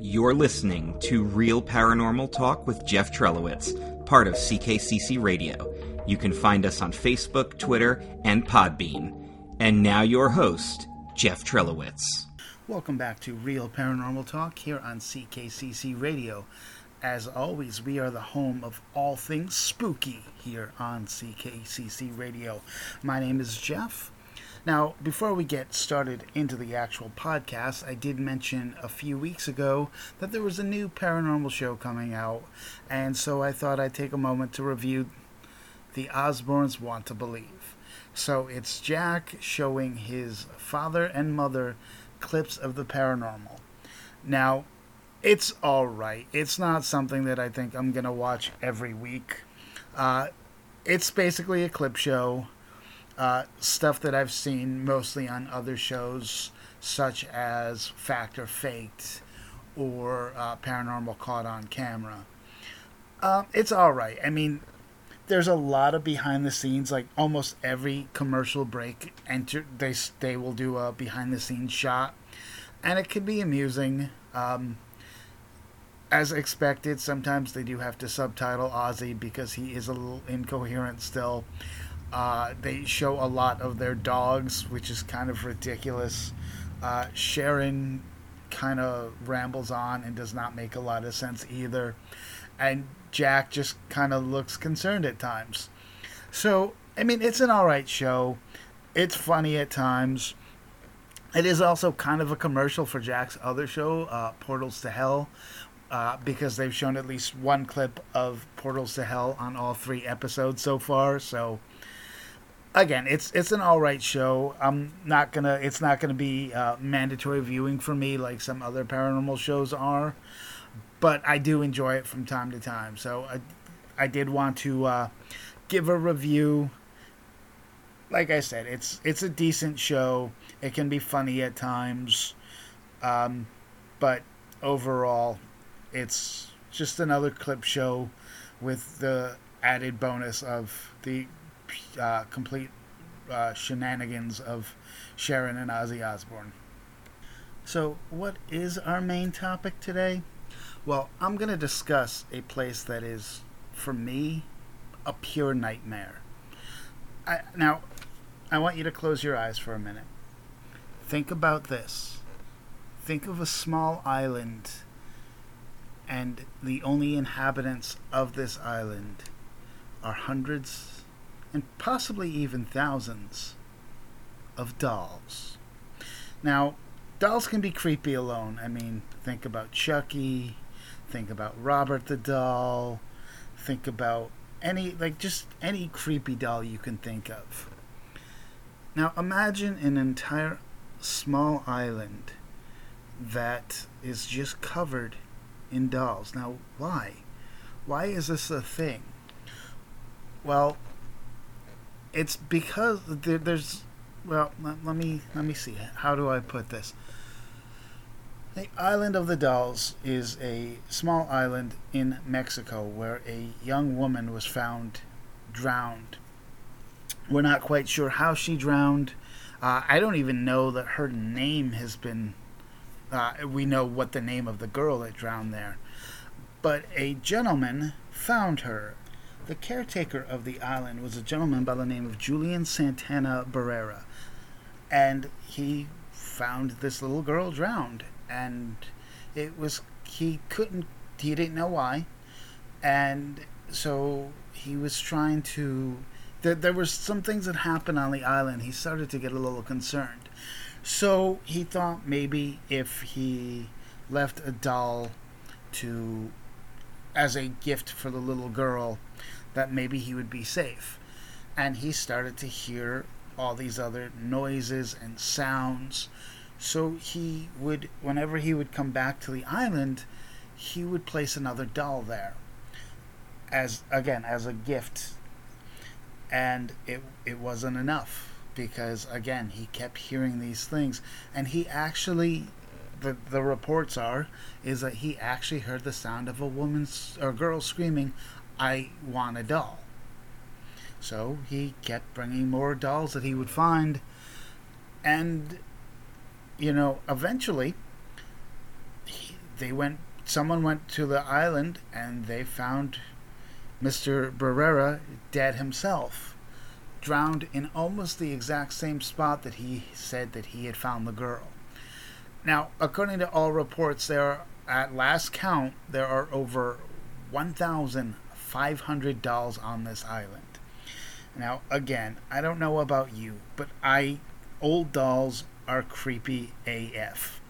You're listening to Real Paranormal Talk with Jeff Trelowitz, part of CKCC Radio. You can find us on Facebook, Twitter, and Podbean. And now your host, Jeff Trelowitz. Welcome back to Real Paranormal Talk here on CKCC Radio. As always, we are the home of all things spooky here on CKCC Radio. My name is Jeff. Now, before we get started into the actual podcast, I did mention a few weeks ago that there was a new paranormal show coming out, and so I thought I'd take a moment to review The Osbournes Want to Believe. So it's Jack showing his father and mother clips of the paranormal. Now, it's alright. It's not something that I think I'm going to watch every week. Uh, it's basically a clip show uh, stuff that I've seen mostly on other shows, such as Fact or Faked or uh, Paranormal Caught on Camera. Uh, it's all right. I mean, there's a lot of behind the scenes. Like almost every commercial break, enter they they will do a behind the scenes shot, and it can be amusing. Um, as expected, sometimes they do have to subtitle Ozzy because he is a little incoherent still. Uh, they show a lot of their dogs, which is kind of ridiculous. Uh, Sharon kind of rambles on and does not make a lot of sense either. And Jack just kind of looks concerned at times. So, I mean, it's an alright show. It's funny at times. It is also kind of a commercial for Jack's other show, uh, Portals to Hell, uh, because they've shown at least one clip of Portals to Hell on all three episodes so far. So, again, it's it's an all right show. I'm not gonna. It's not gonna be uh, mandatory viewing for me like some other paranormal shows are, but I do enjoy it from time to time. So I, I did want to uh, give a review. Like I said, it's it's a decent show. It can be funny at times, um, but overall, it's just another clip show with the added bonus of the uh, complete uh, shenanigans of Sharon and Ozzy Osbourne. So, what is our main topic today? Well, I'm going to discuss a place that is, for me, a pure nightmare. I, now, I want you to close your eyes for a minute. Think about this. Think of a small island, and the only inhabitants of this island are hundreds and possibly even thousands of dolls. Now, dolls can be creepy alone. I mean, think about Chucky, think about Robert the doll, think about any, like, just any creepy doll you can think of. Now, imagine an entire small island that is just covered in dolls. Now, why? Why is this a thing? Well, it's because there, there's well let, let, me let me see. How do i put this? The island of the dolls is a small island in mexico where a young woman was found drowned. We're not quite sure how she drowned. Uh, i don't even know that her name has been uh, we know what the name of the girl that drowned there. But a gentleman found her the caretaker of the island was a gentleman by the name of Julian Santana Barrera. And he found this little girl drowned. And it was, he couldn't, he didn't know why. And so he was trying to, there, there were some things that happened on the island. He started to get a little concerned. So he thought maybe if he left a doll to as a gift for the little girl that maybe he would be safe. And he started to hear all these other noises and sounds. So he would, whenever he would come back to the island, he would place another doll there. As again, as a gift. And it it wasn't enough because again he kept hearing these things and he actually the the reports are is that he actually heard the sound of a woman's or girl screaming I want a doll. So he kept bringing more dolls that he would find. And, you know, eventually, he, they went. Someone went to the island and they found Mr. Barrera dead himself, drowned in almost the exact same spot that he said that he had found the girl. Now, according to all reports, there at last count, there are over 1,500 dolls on this island. Now, again, I don't know about you, but I old dolls are creepy AF.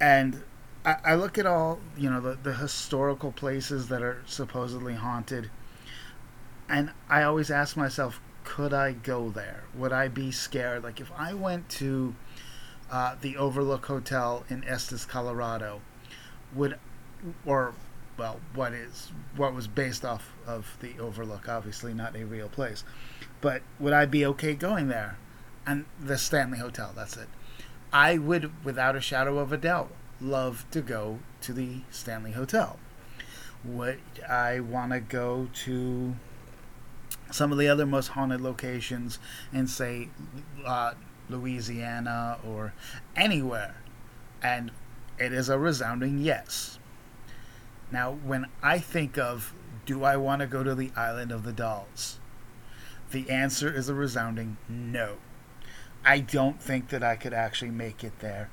And I, I look at all, you know, the, the historical places that are supposedly haunted, and I always ask myself, could I go there? Would I be scared? Like, if I went to uh, the Overlook Hotel in Estes, Colorado, would, or, well, what is, what was based off of the Overlook, obviously not a real place, but would I be okay going there? And the Stanley Hotel, that's it. I would, without a shadow of a doubt, love to go to the Stanley Hotel. Would I want to go to some of the other most haunted locations in, say, uh, Louisiana or anywhere? And it is a resounding yes. Now, when I think of do I want to go to the Island of the Dolls? The answer is a resounding no. I don't think that I could actually make it there.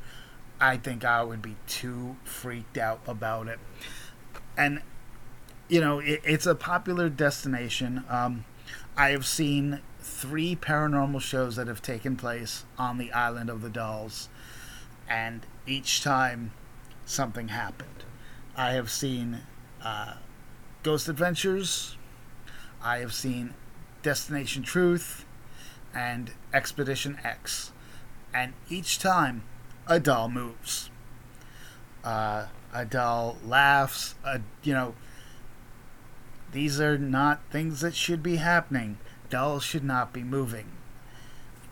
I think I would be too freaked out about it. And, you know, it, it's a popular destination. Um, I have seen three paranormal shows that have taken place on the Island of the Dolls, and each time something happened. I have seen uh, Ghost Adventures, I have seen Destination Truth, and Expedition X. And each time a doll moves. Uh, a doll laughs. A, you know, these are not things that should be happening. Dolls should not be moving.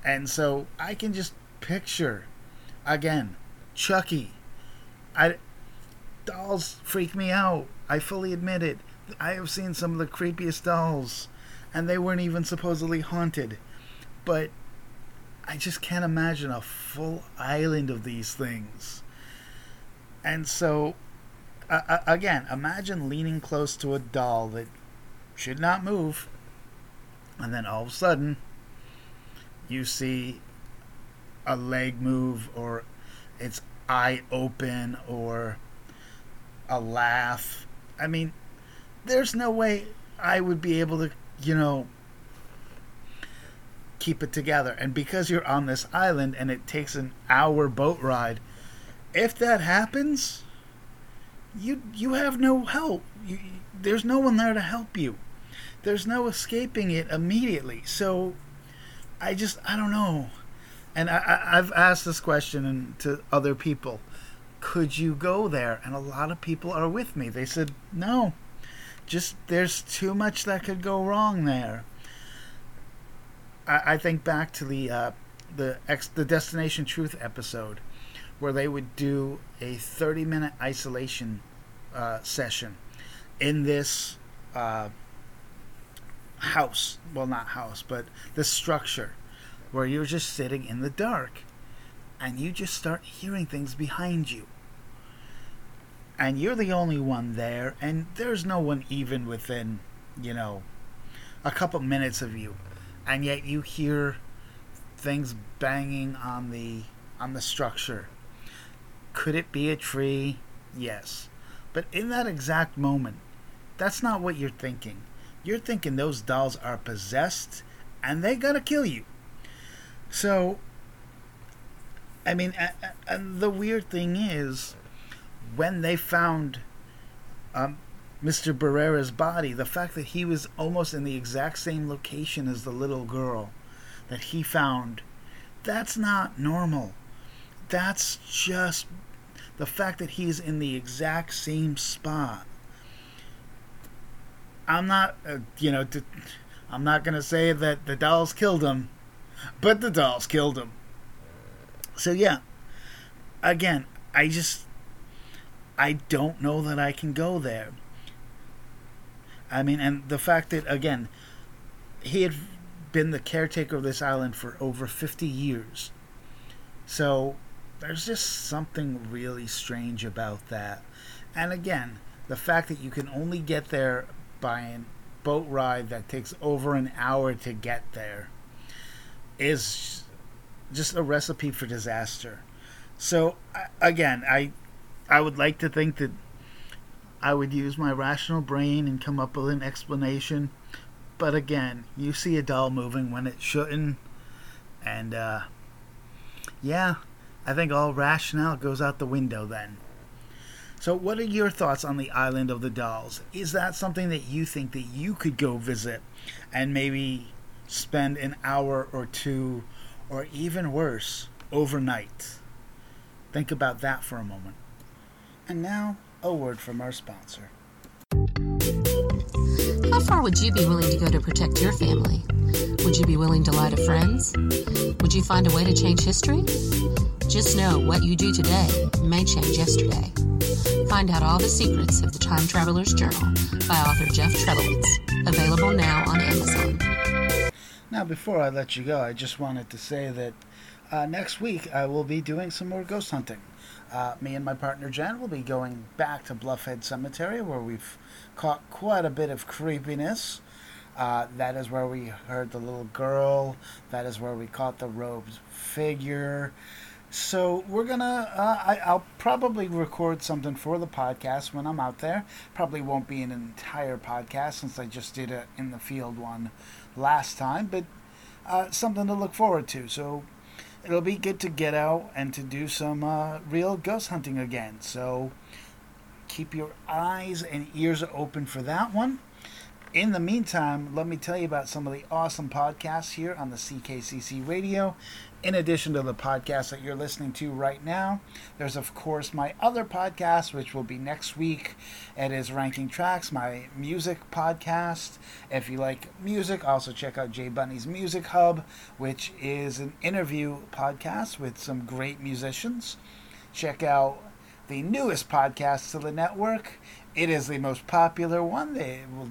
And so I can just picture, again, Chucky. I, dolls freak me out. I fully admit it. I have seen some of the creepiest dolls, and they weren't even supposedly haunted. But I just can't imagine a full island of these things. And so, uh, again, imagine leaning close to a doll that should not move, and then all of a sudden, you see a leg move, or its eye open, or a laugh. I mean, there's no way I would be able to, you know, keep it together. And because you're on this island and it takes an hour boat ride, if that happens, you you have no help. You, there's no one there to help you. There's no escaping it immediately. So I just I don't know. And I, I've asked this question to other people. Could you go there? And a lot of people are with me. They said no. Just there's too much that could go wrong there. I, I think back to the uh, the ex, the Destination Truth episode, where they would do a 30 minute isolation uh, session in this uh, house. Well, not house, but this structure where you're just sitting in the dark and you just start hearing things behind you. And you're the only one there, and there's no one even within, you know, a couple minutes of you and yet you hear things banging on the on the structure. Could it be a tree? Yes. But in that exact moment, that's not what you're thinking. You're thinking those dolls are possessed and they're going to kill you. So, I mean, and the weird thing is, when they found um, Mr. Barrera's body, the fact that he was almost in the exact same location as the little girl that he found, that's not normal. That's just the fact that he's in the exact same spot. I'm not, uh, you know, I'm not going to say that the dolls killed him, but the dolls killed him. So, yeah, again, I just, I don't know that I can go there. I mean, and the fact that again, he had been the caretaker of this island for over 50 years. So, there's just something really strange about that. And again, the fact that you can only get there by a boat ride that takes over an hour to get there is just a recipe for disaster. So again, I I would like to think that I would use my rational brain and come up with an explanation. But again, you see a doll moving when it shouldn't. And, uh, yeah, I think all rationale goes out the window then. So, what are your thoughts on the Island of the Dolls? Is that something that you think that you could go visit and maybe spend an hour or two, or even worse, overnight? Think about that for a moment. And now, a word from our sponsor. How far would you be willing to go to protect your family? Would you be willing to lie to friends? Would you find a way to change history? Just know what you do today may change yesterday. Find out all the secrets of the Time Traveler's Journal by author Jeff Trelowitz. Available now on Amazon. Now, before I let you go, I just wanted to say that uh, next week I will be doing some more ghost hunting. Uh, me and my partner Jen will be going back to Bluffhead Cemetery where we've caught quite a bit of creepiness. Uh, that is where we heard the little girl. That is where we caught the robed figure. So we're gonna. Uh, I, I'll probably record something for the podcast when I'm out there. Probably won't be an entire podcast since I just did a in the field one last time, but uh, something to look forward to. So it'll be good to get out and to do some uh, real ghost hunting again. So keep your eyes and ears open for that one. In the meantime, let me tell you about some of the awesome podcasts here on the CKCC radio. In addition to the podcast that you're listening to right now, there's of course my other podcast, which will be next week. It is Ranking Tracks, my music podcast. If you like music, also check out Jay Bunny's Music Hub, which is an interview podcast with some great musicians. Check out the newest podcast to the network. It is the most popular one. They will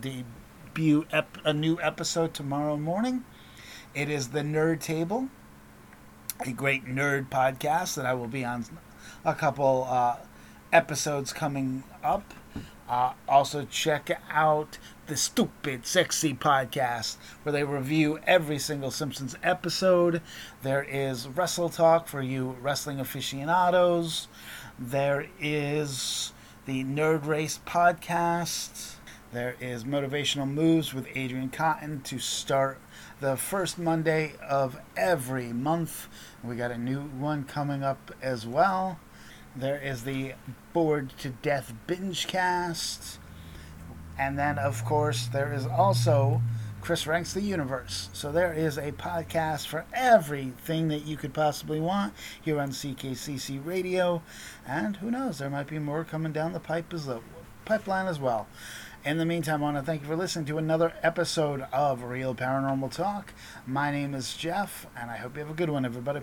debut ep- a new episode tomorrow morning. It is the Nerd Table, a great nerd podcast that I will be on a couple uh, episodes coming up. Uh, also, check out the Stupid Sexy podcast, where they review every single Simpsons episode. There is Wrestle Talk for you wrestling aficionados. There is the Nerd Race podcast. There is Motivational Moves with Adrian Cotton to start the first Monday of every month. We got a new one coming up as well. There is the Bored to Death Binge Cast. And then, of course, there is also Chris Ranks the Universe. So there is a podcast for everything that you could possibly want here on CKCC Radio. And who knows, there might be more coming down the pipe as the pipeline as well. In the meantime, I want to thank you for listening to another episode of Real Paranormal Talk. My name is Jeff, and I hope you have a good one, everybody.